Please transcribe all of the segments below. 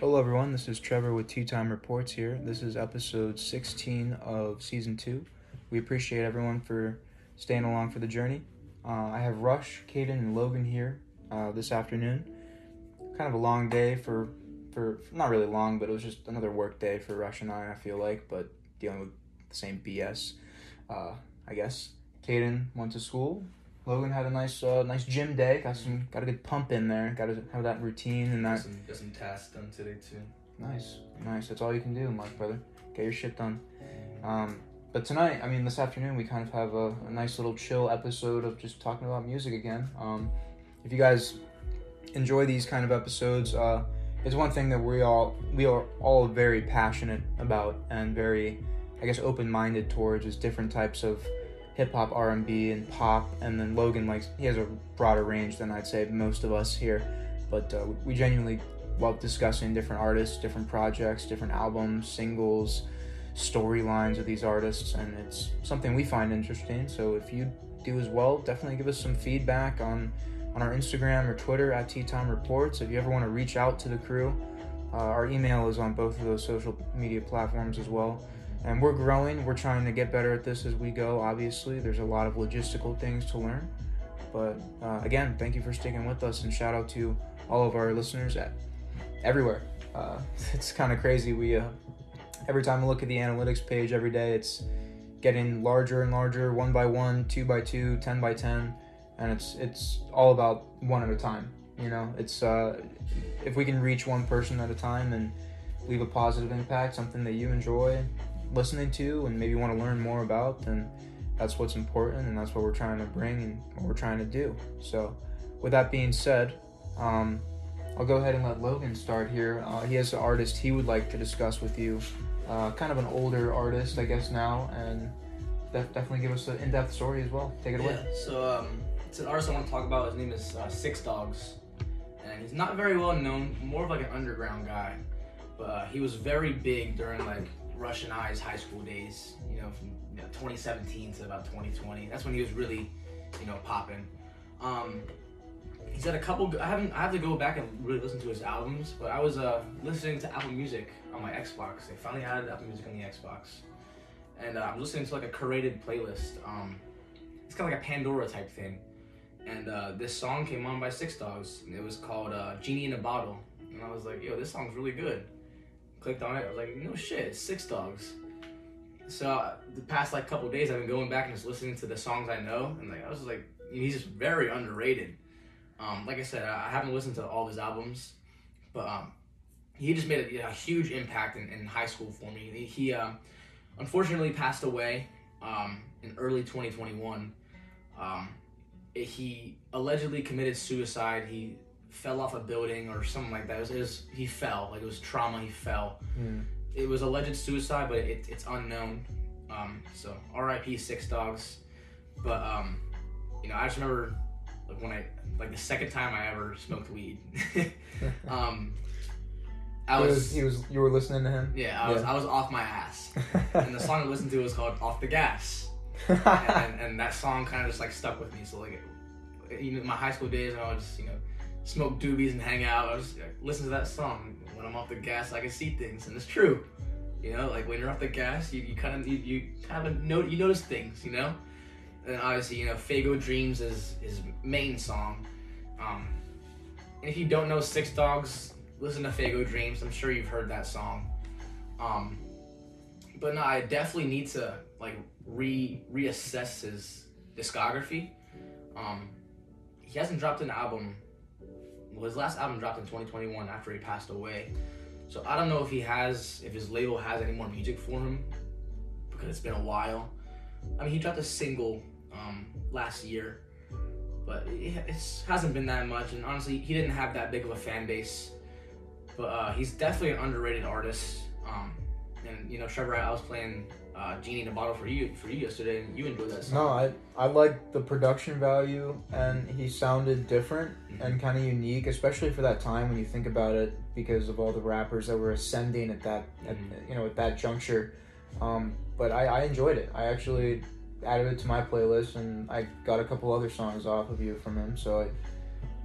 Hello, everyone. This is Trevor with Tea Time Reports here. This is episode 16 of season two. We appreciate everyone for staying along for the journey. Uh, I have Rush, Kayden, and Logan here uh, this afternoon. Kind of a long day for, for not really long, but it was just another work day for Rush and I. I feel like, but dealing with the same BS, uh, I guess. Kayden went to school. Logan had a nice, uh, nice gym day. Got some, got a good pump in there. Got to have that routine and Got that. some, got some tasks done today too. Nice, nice. That's all you can do, Mark, brother. Get your shit done. Um, but tonight, I mean, this afternoon, we kind of have a, a nice little chill episode of just talking about music again. Um, if you guys enjoy these kind of episodes, uh, it's one thing that we all we are all very passionate about and very, I guess, open-minded towards is different types of hip hop, R and B, and pop. And then Logan likes he has a broader range than I'd say most of us here, but uh, we genuinely love discussing different artists, different projects, different albums, singles, storylines of these artists, and it's something we find interesting. So if you do as well, definitely give us some feedback on on our Instagram or Twitter at Tea Time Reports. If you ever want to reach out to the crew, uh, our email is on both of those social media platforms as well. And we're growing. We're trying to get better at this as we go. Obviously, there's a lot of logistical things to learn. But uh, again, thank you for sticking with us, and shout out to all of our listeners at everywhere. Uh, it's kind of crazy. We uh, every time I look at the analytics page every day, it's getting larger and larger, one by one, two by two, ten by ten, and it's it's all about one at a time. You know, it's uh, if we can reach one person at a time and leave a positive impact, something that you enjoy listening to and maybe want to learn more about, then that's what's important and that's what we're trying to bring and what we're trying to do. So, with that being said, um, I'll go ahead and let Logan start here. Uh, he has an artist he would like to discuss with you, uh, kind of an older artist, I guess now, and def- definitely give us an in-depth story as well. Take it away. Yeah. So um, it's an artist I want to talk about. His name is uh, Six Dogs, and he's not very well known. More of like an underground guy, but uh, he was very big during like Russian Eyes high school days. You know, from you know, 2017 to about 2020. That's when he was really, you know, popping. Um, he's had a couple. I haven't. I have to go back and really listen to his albums. But I was uh, listening to Apple Music on my Xbox. They finally added Apple Music on the Xbox, and uh, I'm listening to like a curated playlist. Um, it's kind of like a Pandora type thing. And uh, this song came on by Six Dogs. And it was called uh, "Genie in a Bottle," and I was like, "Yo, this song's really good." Clicked on it. I was like, "No shit, Six Dogs." So the past like couple days, I've been going back and just listening to the songs I know, and like I was just like, he's just very underrated. Um, like I said, I haven't listened to all his albums, but um, he just made a, a huge impact in, in high school for me. He, he uh, unfortunately passed away um, in early 2021. Um, he allegedly committed suicide. He fell off a building or something like that. It was, it was he fell like it was trauma. He fell. Mm. It was alleged suicide, but it, it's unknown. Um, so R.I.P. Six Dogs. But um, you know, I just remember like when I like the second time I ever smoked weed. um, I He was, he was. You were listening to him. yeah, I was Yeah. I was off my ass, and the song I listened to was called "Off the Gas," and, and, and that song kind of just like stuck with me. So like, you know, my high school days, I would just you know smoke doobies and hang out. I just like, listen to that song when I'm off the gas. I can see things, and it's true. You know, like when you're off the gas, you, you kind of you, you of know you notice things. You know, and obviously you know Faygo Dreams is his main song. Um, and if you don't know Six Dogs, listen to Faygo Dreams. I'm sure you've heard that song. Um, but no, I definitely need to like re reassess his discography. Um, he hasn't dropped an album. Well, his last album dropped in 2021 after he passed away. So I don't know if he has, if his label has any more music for him, because it's been a while. I mean, he dropped a single um, last year, but it it's, hasn't been that much. And honestly, he didn't have that big of a fan base. But uh, he's definitely an underrated artist. Um, and you know, Trevor, I was playing uh, "Genie in a Bottle" for you for you yesterday, and you enjoyed that song. No, I I like the production value, and he sounded different and kind of unique, especially for that time when you think about it, because of all the rappers that were ascending at that, at, Mhm. you know, at that juncture. Um, but I, I enjoyed it. I actually added it to my playlist, and I got a couple other songs off of you from him. So I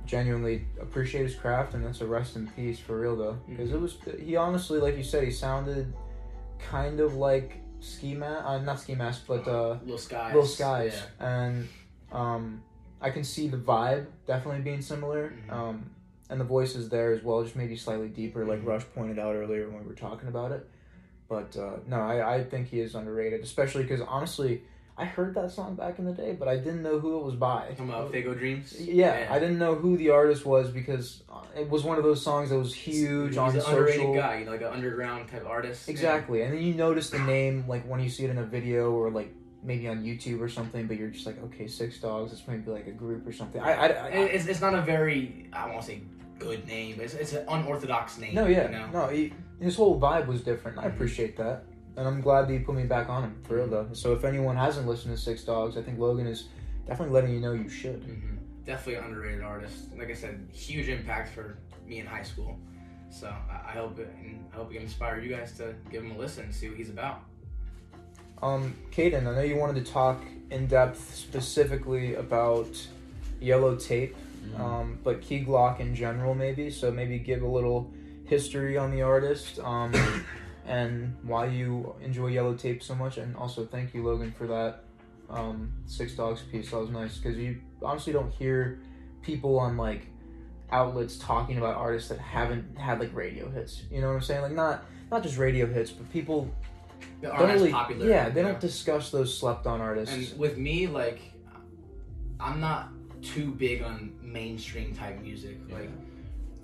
genuinely appreciate his craft, and that's a rest in peace for real though. Because it was he honestly, like you said, he sounded kind of like Ski Mask, uh, not Ski Mask, but uh, Lil Skies. Lil Skies, Yeah. and um, I can see the vibe definitely being similar. Mhm. Um, and the voice is there as well, just maybe slightly deeper, like Mhm. Rush pointed out earlier when we were talking about it. But uh, no, I, I think he is underrated, especially because honestly, I heard that song back in the day, but I didn't know who it was by. Talking about Faygo Dreams. Yeah, I didn't know who the artist was because it was one of those songs that was huge He's on an underrated social. guy, you know, like an underground type artist. Exactly, and then you notice the name like when you see it in a video or like maybe on YouTube or something, but you're just like, okay, Six Dogs. It's maybe like a group or something. I, I, I, It's, it's not a very I won't say good name. It's, it's an unorthodox name. no, yeah, You know? no. He, his whole vibe was different. I Mhm. appreciate that, and I'm glad that you put me back on him for real though. So if anyone hasn't listened to Six Dogs, I think Logan is definitely letting you know you should. hmm Definitely an underrated artist. Like I said, huge impact for me in high school. So I, I hope it, and I hope it can inspire you guys to give him a listen and see what he's about. Um, Kayden, I know you wanted to talk in depth specifically about Yellow Tape, um, but Key Glock in general, maybe. So maybe give a little history on the artist um, and why you enjoy Yellow Tape so much. And also, thank you, Logan, for that um, Six Dogs piece. That was nice because you honestly don't hear people on like outlets talking about artists that haven't had like radio hits. You know what I'm saying? Like not not just radio hits, but people don't aren't as really, popular. yeah, they know? don't discuss those slept on artists. And with me, like, I'm not too big on mainstream type music. Like,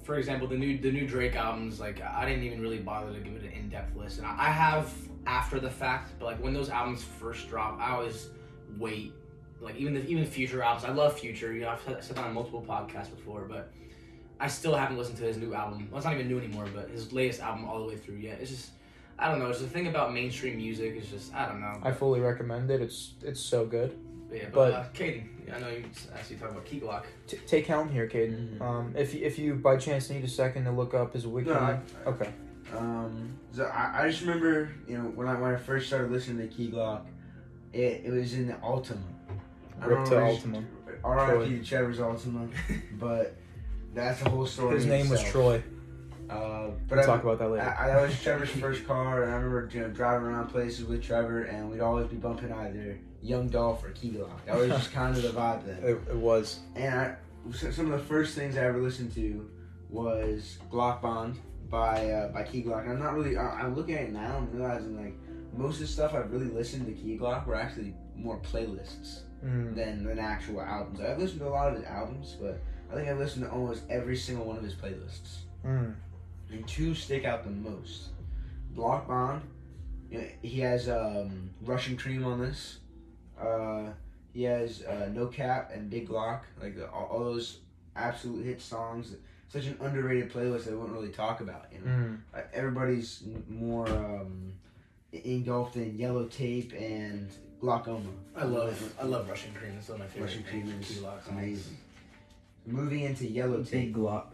for example, the new the new Drake albums, like, I didn't even really bother to give it an in depth listen. I have after the fact, but like when those albums first drop, I always wait. Like even the even future albums, I love Future. You know, I've said that on multiple podcasts before, but I still haven't listened to his new album. Well, it's not even new anymore, but his latest album all the way through yet. It's just I don't know. It's the thing about mainstream music. It's just I don't know. I fully recommend it. It's it's so good. But yeah, but, But- uh, Kayden, I know you actually talk about Key Glock. T- take helm here, Kayden. Mhm. Um, if you- if you by chance need a second to look up his wiki. No, I- okay. Um, so I, I just remember, you know, when I when I first started listening to Key Glock, it, it was in the Altima. I Rip don't to know Altima. R.I.P. to Trevor's Altima, but that's a whole story. His in name was. Troy. Uh, but We'll I, talk about that later. I, that was Trevor's first car, and I remember you know driving around places with Trevor, and we'd always be bumping either Young Dolph or Key Glock. That was just kind of the vibe then. It, it was. And I, some of the first things I ever listened to was Glock Bond by uh, by Key Glock. And I'm not really. I, I'm looking at it now and realizing like most of the stuff I've really listened to Key Glock were actually more playlists Mm. than than actual albums. I've listened to a lot of his albums, but I think I've listened to almost every single one of his playlists. Mm. And two stick out the most. Glock Bond. He has um, Russian Cream on this. Uh, he has uh, No Cap and Big Glock. Like all, all those absolute hit songs. Such an underrated playlist that we wouldn't really talk about. You know, Mm. Uh, everybody's m- more um, engulfed in Yellow Tape and Glockoma. I love I love Russian Cream. It's one of my favorite Russian Cream is Key Glock songs. amazing. Moving into Yellow tape. Big Tape. Glock.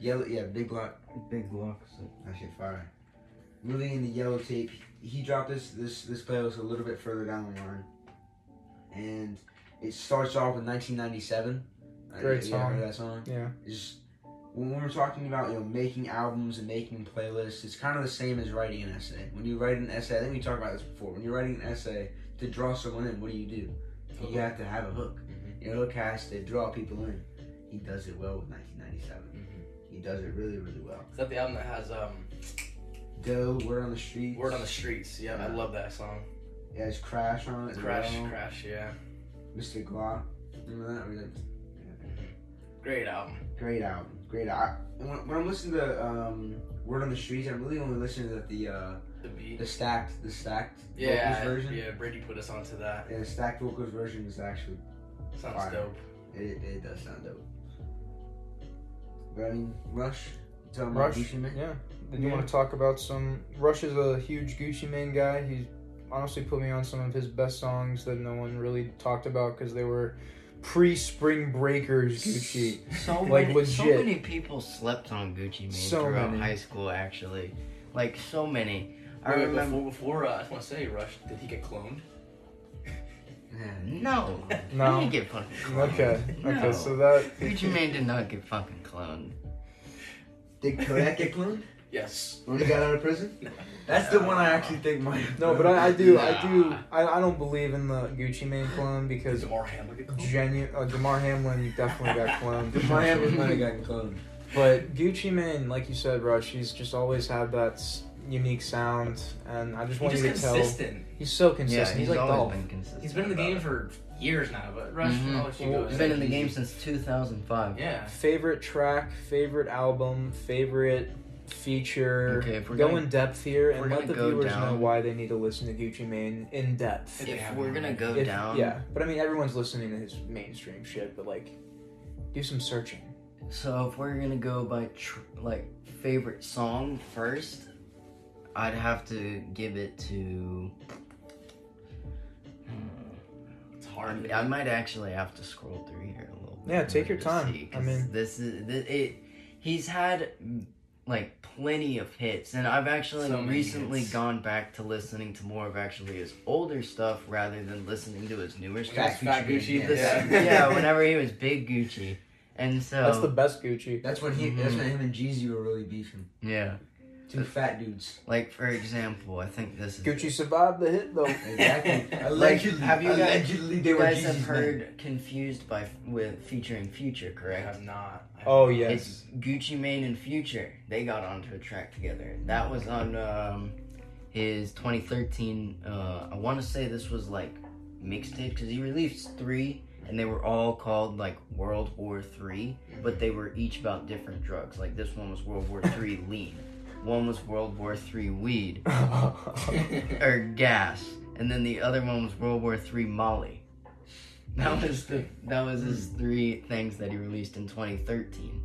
Yellow, yeah, Big Glock. Big Glock. So. That shit fire. Moving into yellow tape, he dropped this this this playlist a little bit further down the line, and it starts off with 1997. Uh, Great you- you song. heard that song. Yeah. It's just when we're talking about you know making albums and making playlists, it's kind of the same as writing an essay. When you write an essay, I think we talked about this before. When you're writing an essay to draw someone in, what do you do? You have to have a hook. Mhm. Your hook has to draw people in. He does it well with 1997. He does it really really well. Is that the album that has um, Doe, Word on the Streets? Word on the Streets? Yeah, I love that song. Yeah, it's Crash on it. Crash, well. Crash, yeah. Mr. Glock. Remember that? Really? Great album. Great album. Great album. When, when I'm listening to um, Word on the Streets, I'm really only listening to the uh, The beat. the stacked the stacked Yeah, vocals version. yeah. Brady put us onto that. Yeah, the stacked vocals version is actually Sounds Fire. dope. it, it does sound dope. But I mean, Rush. you Talking about Rush. Gucci Mane? Yeah. Did you Yeah. want to talk about some? Rush is a huge Gucci Mane guy. He's honestly put me on some of his best songs that no one really talked about because they were pre-Spring Breakers Gucci. So Like, many, so many people slept on Gucci Mane So throughout many. high school. Actually, like so many. I Wait, wait, remember. before, before uh, I just want to say, Rush, did he get cloned? No. No. He didn't get fucking cloned. Okay. No. Okay. So that Gucci Mane did not get fucking cloned. Did Kodak get cloned Yes. when he got out of prison? That's the one I actually think might. no, but I, I do I do I, I don't believe in the Gucci Mane clone because Damar Hamlin get cloned? genuine uh, Damar Hamlin definitely got cloned. My hand might have gotten cloned. But Gucci Mane, like you said, Rush, he's just always had that unique sound, and I just want just you to tell consistent. He's so Yeah, consistent. he's, he's, like always Dolph. been consistent. He's been in the game for years now, but Rush, Mhm. I'll Well, go. He's ahead. been in the game since 2005. Yeah. Favorite track, favorite album, favorite feature. Okay, if we're go gonna- in depth here and let the viewers down- know why they need to listen to Gucci Mane in depth. They If we're gonna go If- down, Yeah, but I mean, everyone's listening to his mainstream shit, but like, do some searching. So if we're gonna go by tr- like favorite song first, I'd have to give it to. It's hard. I, I might actually have to scroll through here a little. bit Yeah, take your time. see, I 'cause mean- this is this, it. He's had like plenty of hits, and I've actually So recently hits. gone back to listening to more of actually his older stuff rather than listening to his newer stuff. Fat Fat Gucci Gucci. This- Yeah. yeah, whenever he was big Gucci, and so That's the best Gucci. That's when he. Mhm. That's when him and Jeezy were really beefing. yeah, Two fat dudes. like for example, I think this is Gucci survived the hit though. Exactly. allegedly. have you guys- allegedly, they You were guys have Jeezy's heard "Confused" by with featuring Future, correct? I correct? have not. I have Oh yes. It's Gucci Mane and Future. They got onto a track together. That was on um, his 2013. Uh, I want to say this was like mixtape because he released three, and they were all called like World War Three, but they were each about different drugs. Like this one was World War Three lean, one was World War Three weed or gas, and then the other one was World War Three Molly. That was the that was his three things that he released in 2013.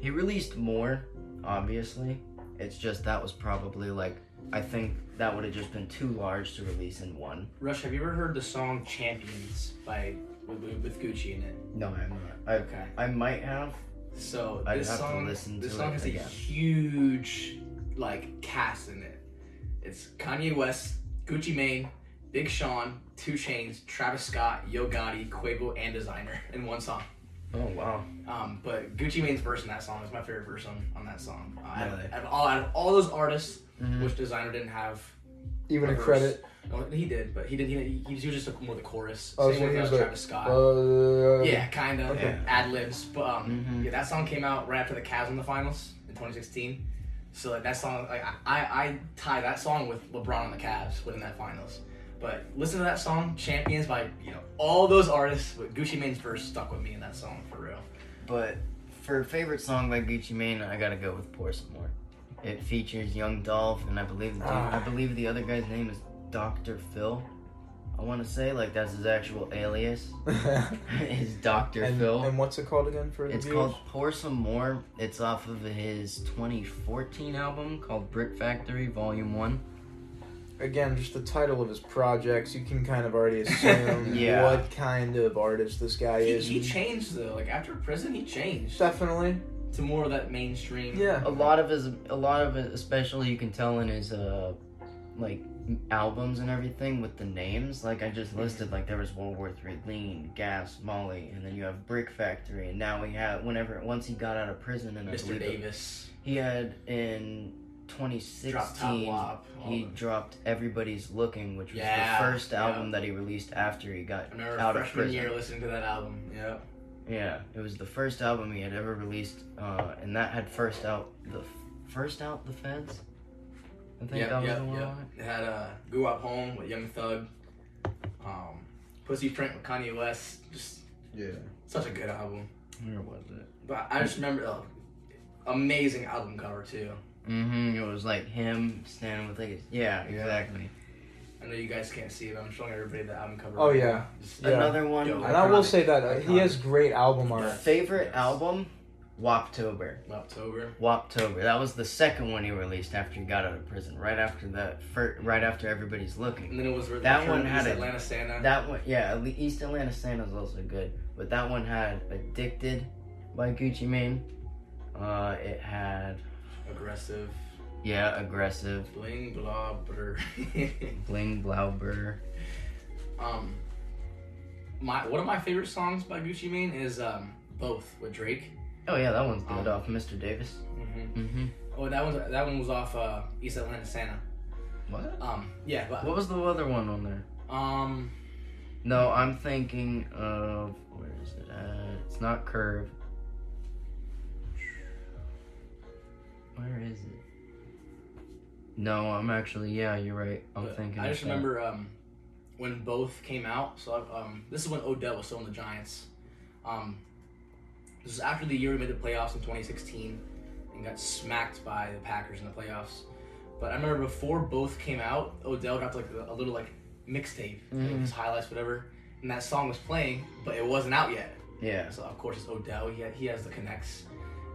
He released more, obviously. It's just that was probably like I think that would have just been too large to release in one. Rush, have you ever heard the song "Champions" by with, with- with Gucci in it? No, I'm not. I Okay. I might have. So I'd this song, this to song has again. a huge like cast in it. It's Kanye West, Gucci Mane, Big Sean, 2 Chainz, Travis Scott, Yo Gotti, Quavo, and Desiigner in one song. Oh wow. Um, but Gucci Mane's verse in that song is my favorite verse on, on that song. Uh, Really? out of all out of all those artists, Mhm. which Desiigner didn't have. Even a verse. credit. No, he did, but he did. He, he was just a, more the chorus. Oh, Same so with he uh, was like, Travis Scott. Uh, Yeah, kind of Okay. ad libs, but um, Mhm. yeah, that song came out right after the Cavs in the finals in 2016. So like that song, like I, I tie that song with LeBron and the Cavs winning that finals. But listen to that song, "Champions" by you know all those artists. But Gucci Mane's verse stuck with me in that song for real. But for favorite song by Gucci Mane, I gotta go with Pour Some More. It features Young Dolph, and I believe the dude, Ah. I believe the other guy's name is Dr. Phil. I want to say like that's his actual alias. is Dr. Phil. and what's it called again for the it's viewers? called Pour Some More. It's off of his 2014 album called Brick Factory Volume One. Again, just the title of his projects, you can kind of already assume Yeah. what kind of artist this guy He, is. he changed though. Like after prison, he changed Definitely. To more of that mainstream. Yeah. A lot of his, a lot of it, especially you can tell in his uh, like albums and everything with the names. Like I just listed, like there was World War Three, Lean, Gas, Molly, and then you have Brick Factory, and now we have whenever once he got out of prison and I Mr. believe it- Davis he had in 2016 wop. all he the- dropped Everybody's Looking, which was Yeah, the first yeah. album that he released after he got I remember out of freshman prison. year listening to that album. Yeah. Yeah, it was the first album he had ever released, uh, and that had first out the f- first out the Feds. I think that was the one. on it. It had uh, "Guwop Home" with Young Thug, um, "Pussy Print" with Kanye West. Just Yeah. such a good album. Where was it? But I just remember, uh, amazing album cover too. Mm-hmm. It was like him standing with like his, yeah, Yeah. exactly. I know you guys can't see it, but I'm showing everybody the album cover. Oh, yeah. Just- Yeah. Another one. Yo, And I will say that uh, he has great album art. favorite Yes. album, Woptober. October. Woptober. That was the second one he released after he got out of prison. Right after that, fir- right after everybody's looking. And then it was That to one had East a- Atlanta Santa. That one, yeah, East Atlanta Santa's also good, but that one had "Addicted" by Gucci Mane. Uh, it had Aggressive. Yeah, "Aggressive," Bling blah brr. "Bling Blauber." um, my one of my favorite songs by Gucci Mane is um, "Both" with Drake. Oh yeah, that one's good Um, off Mr. Davis. Mm-hmm. Mm-hmm. Oh, that one that one was off uh, East Atlanta Santa. What? Um, yeah, but What was the other one on there? um, No, I'm thinking of where is it at? It's not Curve. Where is it? No, I'm actually yeah, you're right. I'm but thinking. I just remember um, when both came out. So um, this is when Odell was still in the Giants. Um, this is after the year we made the playoffs in 2016 and got smacked by the Packers in the playoffs. But I remember before both came out, Odell dropped like a, a little like mixtape, like, Mhm. his highlights, whatever, and that song was playing, but it wasn't out yet. Yeah. So of course it's Odell. He he has the connects.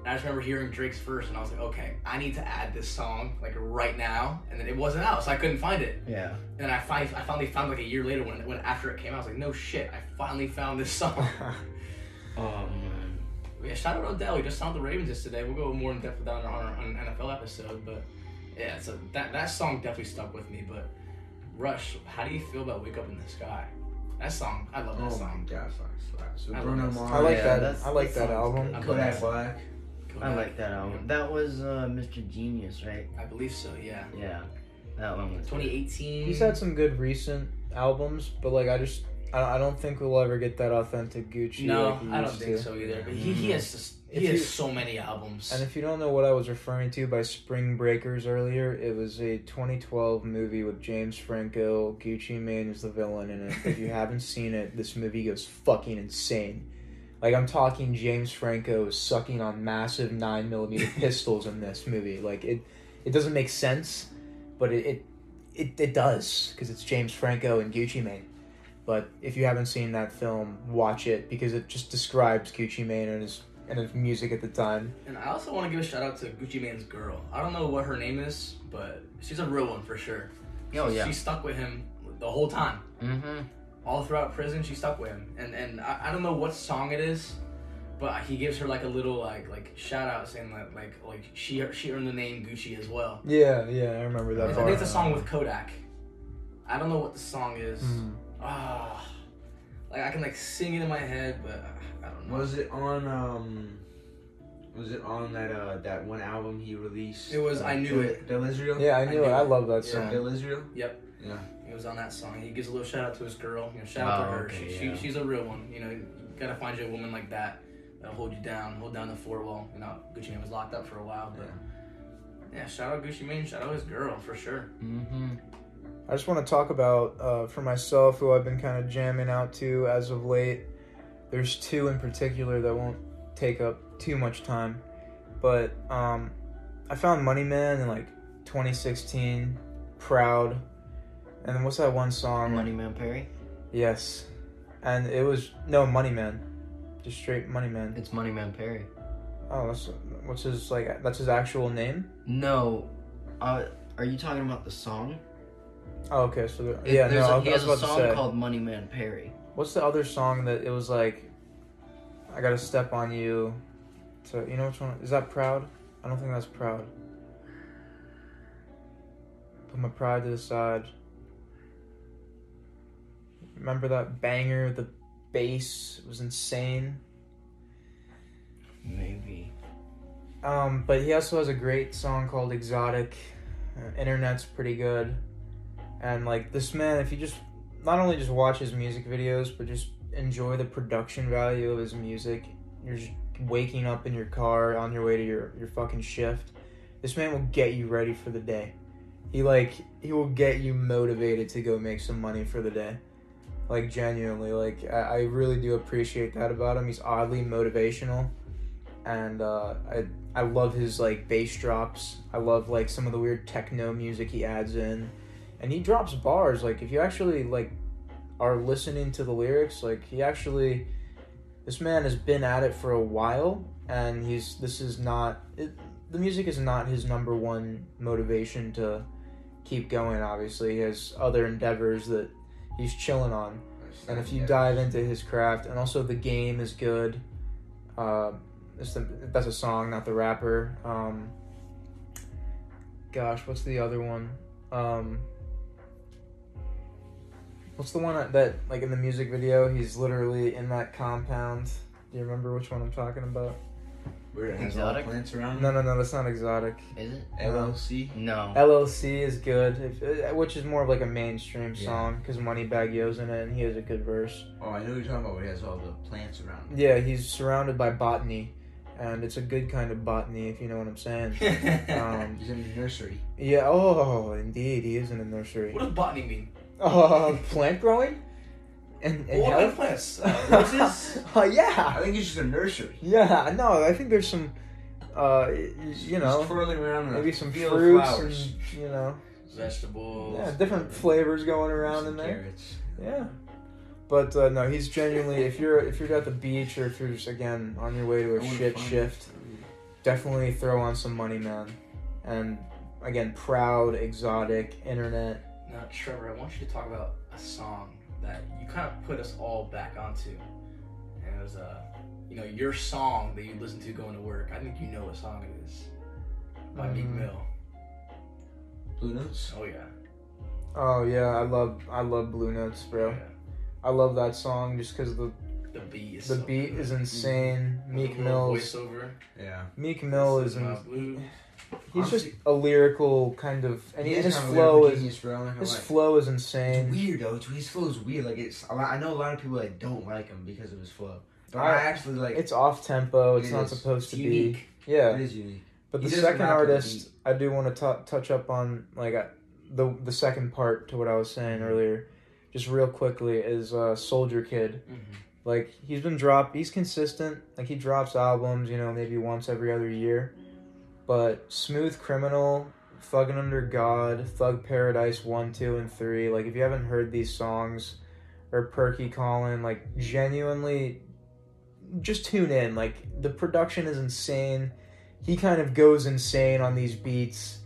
And I just remember hearing Drake's first, and I was like, okay, I need to add this song like right now. And then it wasn't out, so I couldn't find it. Yeah. And I finally, I finally found like a year later when, when after it came out, I was like, no shit, I finally found this song. Oh man. yeah, shout out Odell. He just signed the Ravens yesterday. We'll go more in depth with that on our, on NFL episode, but yeah, so that that song definitely stuck with me. But Rush, how do you feel about "Wake Up in the Sky"? That song, I love that Oh song. god, fucking slaps. So I Bruno love that I like Yeah, that. I like that that album. I love Kodak that. Black. I like that album. That was uh, Mr. Genius, right? I believe so. Yeah. Yeah. That one was. 2018. He's had some good recent albums, but like I just I, I don't think we'll ever get that authentic Gucci. No, like he I don't think to. so either. But he, he has just, If he has you- so many albums. And if you don't know what I was referring to by Spring Breakers earlier, it was a 2012 movie with James Franco. Gucci Mane is the villain in it. If you haven't seen it, this movie goes fucking insane. Like I'm talking, James Franco is sucking on massive nine millimeter pistols in this movie. Like it, it doesn't make sense, but it it it, it does because it's James Franco and Gucci Mane. But if you haven't seen that film, watch it because it just describes Gucci Mane and his and his music at the time. And I also want to give a shout out to Gucci Mane's girl. I don't know what her name is, but she's a real one for sure. Oh yeah. She stuck with him the whole time. Mm-hmm. All throughout prison, she stuck with him. And and I, I don't know what song it is, but he gives her like a little like like shout out saying that like like she she earned the name Gucci as well. Yeah, yeah, I remember I that think part. it's a song with Kodak. I don't know what the song is. Mm. Ah, like I can like sing it in my head, but uh, I don't know. Was it on um? Was it on that uh that one album he released? It was uh, I Knew Del- It. Del Israel. Yeah, I I knew knew it. I love that Yeah. song. Del Israel. Yep. Yeah. It was on that song. He gives a little shout out to his girl. You know, shout out to Oh, her. okay, she, yeah. she, she's a real one. You know, you gotta find you a woman like that that'll hold you down, hold down the fort. Well, you know, Gucci Mane was locked up for a while, but yeah, shout out Gucci Mane, shout out his girl for sure. Mm-hmm. I just want to talk about uh, for myself who I've been kind of jamming out to as of late. There's two in particular that won't take up too much time, but um, I found Money Man in like 2016, Proud, and what's that one song? Money Man Perry. Yes, and it was no Money Man, just straight Money Man. It's Money Man Perry. Oh, that's what's his like? That's his actual name. No. Uh, are you talking about the song? Oh, okay. So It- yeah, no, a, I he was has a song called Money Man Perry. What's the other song that it was like? I gotta step on you. So you know which one is that? Proud? I don't think that's proud. Put my pride to the side. Remember that banger? The bass was insane. Maybe. Um, but he also has a great song called Exotic. Uh, Internet's pretty good. And like this man, if you just not only just watch his music videos, but just enjoy the production value of his music. You're just waking up in your car on your way to your, your fucking shift. This man will get you ready for the day. He like he will get you motivated to go make some money for the day. Like genuinely, like I, I really do appreciate that about him. He's oddly motivational, and uh, I I love his like bass drops. I love like some of the weird techno music he adds in, and he drops bars. Like if you actually like are listening to the lyrics, like he actually, this man has been at it for a while, and he's this is not it, the music is not his number one motivation to keep going. Obviously, he has other endeavors that he's chilling on. And if you dive into his craft, and also the game is good. Uh, it's the, that's a song, not the rapper. Um, gosh, what's the other one? Um, What's the one that like in the music video? He's literally in that compound. Do you remember which one I'm talking about? Where it has all Exotic? plants around. No, no, no. That's not exotic. Is it? LLC. No. LLC is good, if, uh, which is more of like a mainstream Yeah. song because Moneybagg Yo's in it and he has a good verse. Oh, I know what you're talking about. Where it has all the plants around. Yeah, he's surrounded by botany, and it's a good kind of botany, if you know what I'm saying. Um, He's in the nursery. yeah, oh, indeed, he is in a nursery. what does botany mean? Uh, plant growing? And, and of health? plants? Uh, roses? uh, yeah, I think it's just a nursery. yeah. No, I think there's some, uh, you know, He's twirling around maybe some fruits flowers. and you know, Vegetables. yeah, different flavors going around in there. carrots. Yeah. But uh, no, he's genuinely. If you're if you're at the beach or if you're just again on your way to a shit shift, definitely throw on some money, man. And again, proud, exotic, internet. Now, Trevor, I want you to talk about a song that you kind of put us all back onto. And it was, uh, you know, your song that you listen to going to work. I think you know what song it is. By Meek Mm. Mill. Blue notes. Oh, yeah. Oh yeah, I love I love Blue Notes, bro. Yeah. I love that song just because the The beat is the so beat good. is insane. With Meek a little Mill's voiceover. Yeah. Meek Mill This is my in, blue. He's just a lyrical kind of and He his is kind of flow is bro. I'm not gonna his lie. flow is It's insane. weird though. It's, his flow is weird. Like it's. a lot- I know a lot of people that don't like him because of his flow. But I, I- actually like. It's off tempo. It's It not supposed It's to unique. be. Yeah, It is unique. But He the second rap on the artist, I do want to touch up on like uh, the the second part to what I was saying Mm-hmm. earlier, just real quickly is uh, Soldier Kid. Mhm. Like he's been dropped. He's consistent. Like he drops albums, you know, maybe once every other year. But Smooth Criminal, Thuggin' Under God, Thug Paradise one, two, and three. Like if you haven't heard these songs, or Perky Colin, like genuinely, just tune in. Like the production is insane. He kind of goes insane on these beats.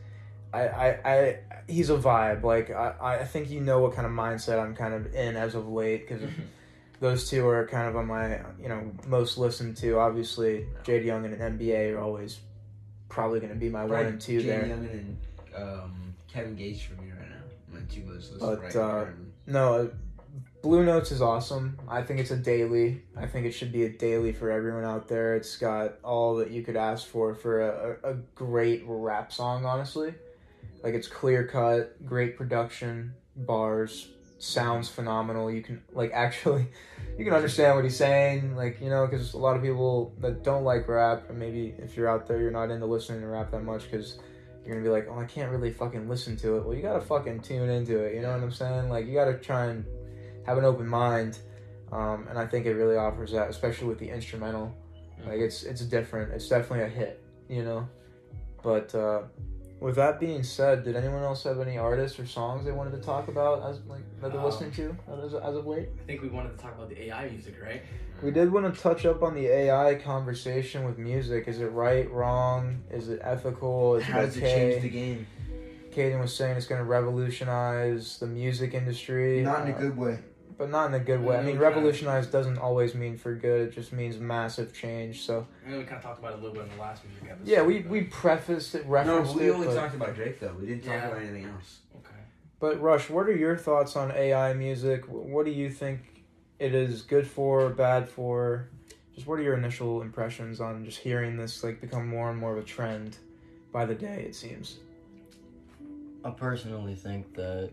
I, I, I he's a vibe. Like I, I think you know what kind of mindset I'm kind of in as of late because mm-hmm. those two are kind of on my you know most listened to. Obviously, Jade Young and NBA are always probably going to be my one and two Jay there. Young and um, Kevin Gates for me right now. My two lists. But, right uh. No, uh, Blue Notes is awesome. I think it's a daily. I think it should be a daily for everyone out there. It's got all that you could ask for for a, a great rap song, honestly. Like it's clear cut, great production, bars, sounds phenomenal. You can like actually, you can understand what he's saying. Like you know, because a lot of people that don't like rap, and maybe if you're out there, you're not into listening to rap that much because you're gonna be like, oh, I can't really fucking listen to it. Well, you gotta fucking tune into it. You know what I'm saying? Like, you gotta try and have an open mind. Um, and I think it really offers that, especially with the instrumental. Like, it's it's different. It's definitely a hit. You know. But uh, with that being said, did anyone else have any artists or songs they wanted to talk about as like that they're Um, listening to as, as of late? I think we wanted to talk about the AI music, right? We did want to touch up on the AI conversation with music. Is it right, wrong? Is it ethical? Is how it does it change the game? Kayden was saying it's going to revolutionize the music industry. Not in a uh, good way. But not in a good way. I Mm, mean, okay. revolutionize doesn't always mean for good. It just means massive change. So I know we kind of talked about it a little bit in the last music episode. yeah, we but- we prefaced it, No, referenced we it. only but, talked about Drake though. We didn't talk Yeah. about anything else. Okay. but Rush, what are your thoughts on AI music? What do you think it is good for, bad for? Just what are your initial impressions on just hearing this like become more and more of a trend by the day? It seems. I personally think that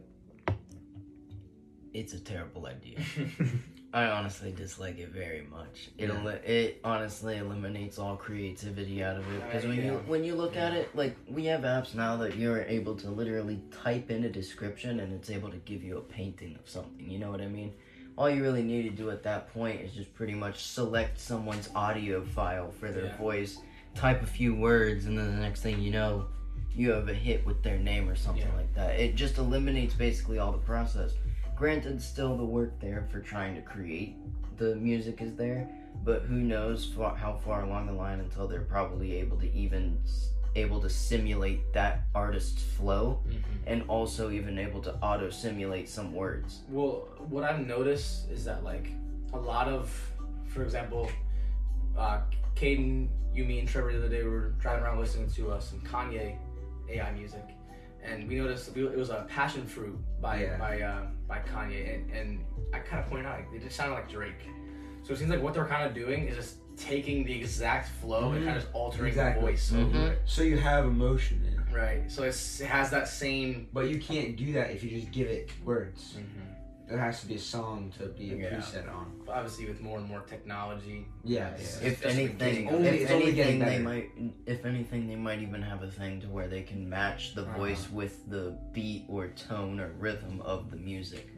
it's a terrible idea. I honestly dislike it very much. It Yeah. eli- it honestly eliminates all creativity out of it because when you when you look at it, like we have apps now that you're able to literally type in a description and it's able to give you a painting of something. You know what I mean? All you really need to do at that point is just pretty much select someone's audio file for their Yeah. voice, type a few words, and then the next thing you know, you have a hit with their name or something Yeah. like that. It just eliminates basically all the process. Granted, still the work there for trying to create the music is there, but who knows how far along the line until they're probably able to even s- able to simulate that artist's flow Mhm. and also even able to auto simulate some words. Well, what I've noticed is that like a lot of, for example, uh, Kayden, you, me, and Trevor the other day were driving around listening to uh, some Kanye AI music, and we noticed it was a passion fruit by Yeah. by uh, by Kanye, and, and I kind of pointed out like, it just sounded like Drake. So it seems like what they're kind of doing is just taking the exact flow and Mhm. kind of just altering Exactly. the voice. Mhm. So you have emotion in it. Right. So it's, it has that same. But you can't do that if you just give it words. There has to be a song to be a Yeah. preset on. But obviously, with more and more technology, Yeah, yeah. If anything. Only- if getting anything, they better. might, if anything, they might even have a thing to where they can match the Uh-huh. voice with the beat or tone or rhythm of the music.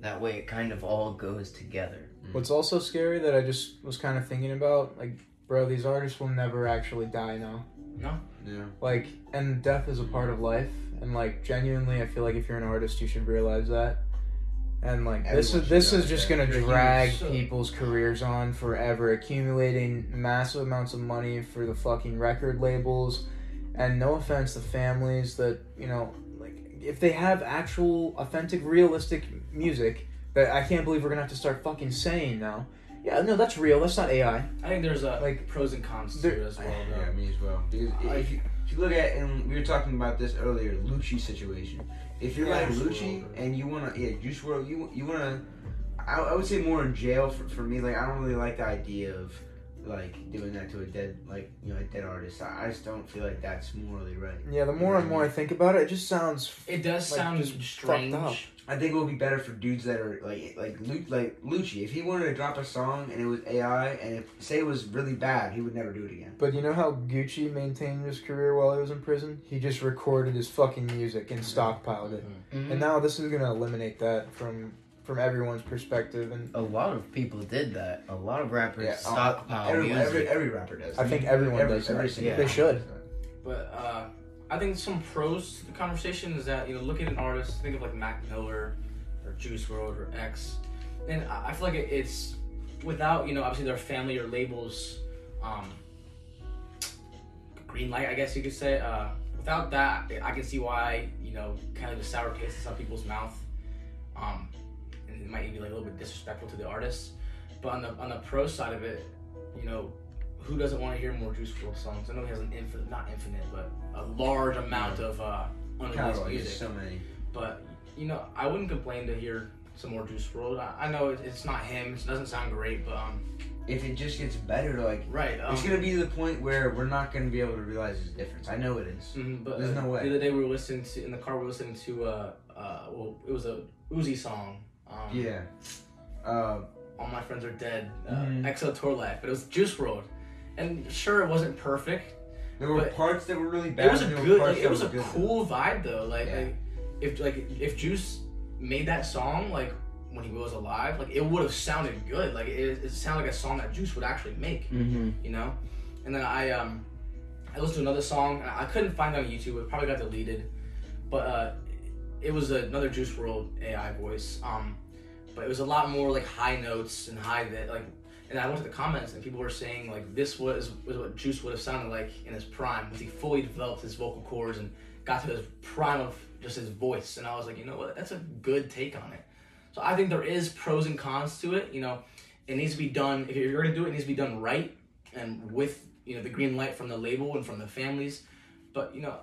That way, it kind of all goes together. What's also scary that I just was kind of thinking about, like, bro, these artists will never actually die now. No. Yeah. Like, and death is a part of life, and like, genuinely, I feel like if you're an artist, you should realize that. And like, this is this is just gonna drag so- people's careers on forever, accumulating massive amounts of money for the fucking record labels. And no offense to families that you know, like, if they have actual, authentic, realistic music, that I can't believe we're gonna have to start fucking saying now. Yeah, no, that's real. That's not AI. I think there's a Like, like pros and cons to there- it as well. Though. Yeah, me as well. Because I- if you, if you look at, and we were talking about this earlier, Lucci situation. If you're Yeah, like Juice Lucci and you wanna, yeah, Juice WRLD, you you wanna, I, I would say more in jail for, for me. Like I don't really like the idea of like doing that to a dead, like you know, a dead artist. I, I just don't feel like that's morally right. Yeah, the more and more I think about it, it just sounds It does Like, sound just fucked strange. Up. I think it would be better for dudes that are like like Lu, like Lucci. If he wanted to drop a song and it was AI and if say it was really bad, he would never do it again. But you know how Gucci maintained his career while he was in prison? He just recorded his fucking music and stockpiled it. Mm-hmm. And now this is gonna eliminate that from from everyone's perspective. And A lot of people did that. A lot of rappers Yeah, stockpile every, music. every every rapper does. I think everyone every, does every that. single Yeah. They should. But uh, I think some pros to the conversation is that you know, looking at an artist, think of like Mac Miller or Juice WRLD or X, and I feel like it, it's without you know obviously their family or labels, um, green light I guess you could say. Uh, without that, I can see why you know kind of the sour taste in some people's mouth, um, and it might even be like a little bit disrespectful to the artist. But on the on the pro side of it, you know, who doesn't want to hear more Juice WRLD songs? I know he has an infinite, not infinite, but a large amount of uh, unreleased Catalog music. so many. But you know, I wouldn't complain to hear some more Juice WRLD. I, I know it, it's not him; it doesn't sound great, but um, If it just gets better, like right. Um, it's gonna be to the point where we're not gonna be able to realize the difference. I know it is. mhm, but There's uh, no way. The other day we were listening to in the car. We were listening to uh, uh, well, it was a Uzi song. Um, Yeah. Uh, All my friends are dead. Uh, Mhm. XO Tour Llif3, but it was Juice WRLD, and sure, it wasn't perfect. there were parts that were really bad. it was a and there were good like it was were a good. cool vibe though like, Yeah. like if like if juice made that song like when he was alive like it would have sounded good like it, it sounded like a song that juice would actually make Mm-hmm. you know and then i um i listened to another song and i couldn't find it on youtube it probably got deleted but uh it was another Juice WRLD ai voice um but it was a lot more like high notes and high that like and I went to the comments and people were saying like this was was what Juice would have sounded like in his prime once he fully developed his vocal cords and got to his prime of just his voice. And I was like, you know what, that's a good take on it. So I think there is pros and cons to it. You know, it needs to be done if you're gonna do it, it needs to be done right and with you know the green light from the label and from the families. But you know,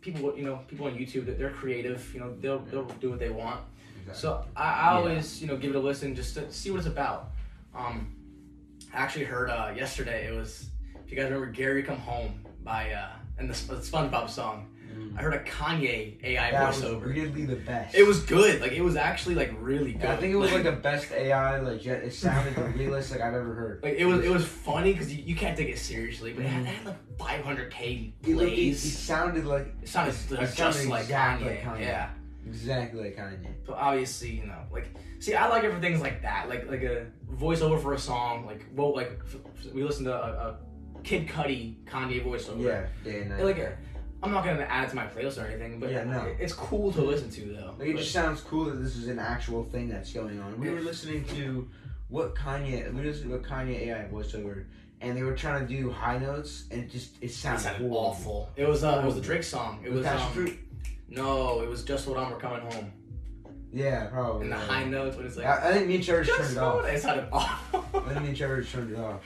people you know people on YouTube that they're creative. You know, they'll they'll do what they want. Exactly. So I, I always, you know, give it a listen just to see what it's about. Um, I actually heard uh, yesterday it was, if you guys remember Gary Come Home by, uh, and the, the SpongeBob song. Mm. I heard a Kanye AI that was voiceover. weirdly the best. It was good. Like it was actually like really good. I think it was like the best AI. Like it it sounded the realest like I've ever heard. like it was it was funny because you, you can't take it seriously, but it had, it had like 500k It, looked- it, it sounded like It sounded it just sounded like exactly Kanye. like Kanye. Yeah. Exactly like Kanye. But obviously, you know, like, see, I like it for things like that, like like a voiceover for a song, like well, like we listened to a, a Kid Cudi Kanye voiceover. Yeah, day and night. Like, I'm not gonna add it to my playlist or anything, but Yeah, no. it- it's cool to listen to though. Like it But- just sounds cool that this is an actual thing that's going on. We were listening to what Kanye, we listening to what Kanye AI voiceover, and they were trying to do high notes, and it just it it sounded, sounded awful. It was uh, it was the Drake song. It was um, fruit. No, it was just hold on, we're coming home. Yeah, probably. And the high notes when it's like I, I think me and Trevor just just turned it off. hold- it sounded awful. I think me and Trevor turned it off.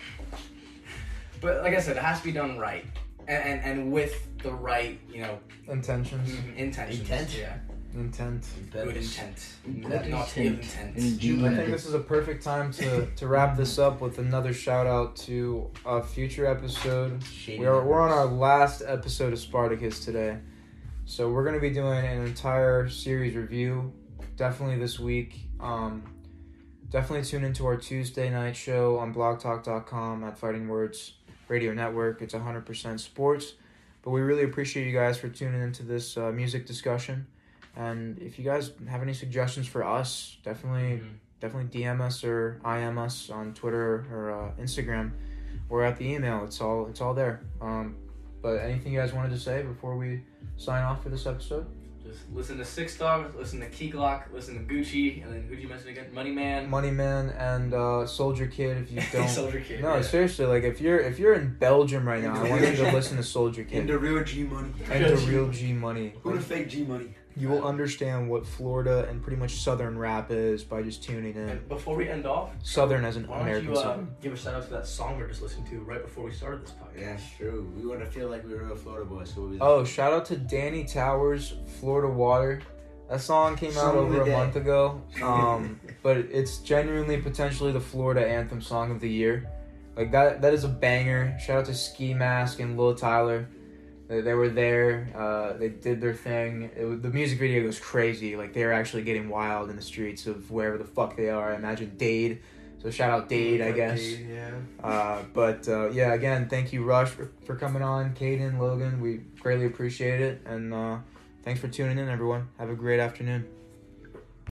But like I said, it has to be done right. and, and and with the right, you know, Intentions, mm-hmm, intentions. Intent? Yeah. intent. Good intent. Good Not to give intent. intent. I think this is a perfect time to, to wrap this up with another shout out to a future episode. Shady We're, we're on our last episode of Spartacus today. So we're going to be doing an entire series review definitely this week. Um, definitely tune into our Tuesday night show on blogtalk.com at Fighting Words Radio Network. It's 100% sports. But we really appreciate you guys for tuning into this uh, music discussion. And if you guys have any suggestions for us, definitely Mhm. definitely DM us or IM us on Twitter or uh, Instagram or at the email. It's all it's all there. Um, but anything you guys wanted to say before we sign off for this episode? Just listen to Six Dog, listen to Key Glock, listen to Gucci, and then who'd you mention again? Money Man. Money Man and uh, Soldier Kid. If you don't, Soldier Kid. no, yeah. seriously, like if you're if you're in Belgium right now, I want you to listen to Soldier Kid And the real G money. and the Real G Money. Who the fake G money? You will understand what Florida and pretty much Southern rap is by just tuning in. And before we end off, Southern as an why don't American you uh, Southern. give a shout out to that song we were just listening to right before we started this podcast? Yeah, it's true. We want to feel like we were a Florida boy, So we Oh, shout out to Danny Towers, Florida Water. That song came out Song over a day. month ago. Um, but it's genuinely potentially the Florida anthem song of the year. Like that that is a banger. Shout out to Ski Mask and Luh Tyler. They, were there. Uh, they did their thing. It was, the music video was crazy. Like they were actually getting wild in the streets of wherever the fuck they are. I imagine Dade. So shout out Dade, I guess. Yeah. Uh, but uh, yeah, again, thank you, Rush, for, for coming on. Kayden, Logan, we greatly appreciate it. And uh, thanks for tuning in, everyone. Have a great afternoon.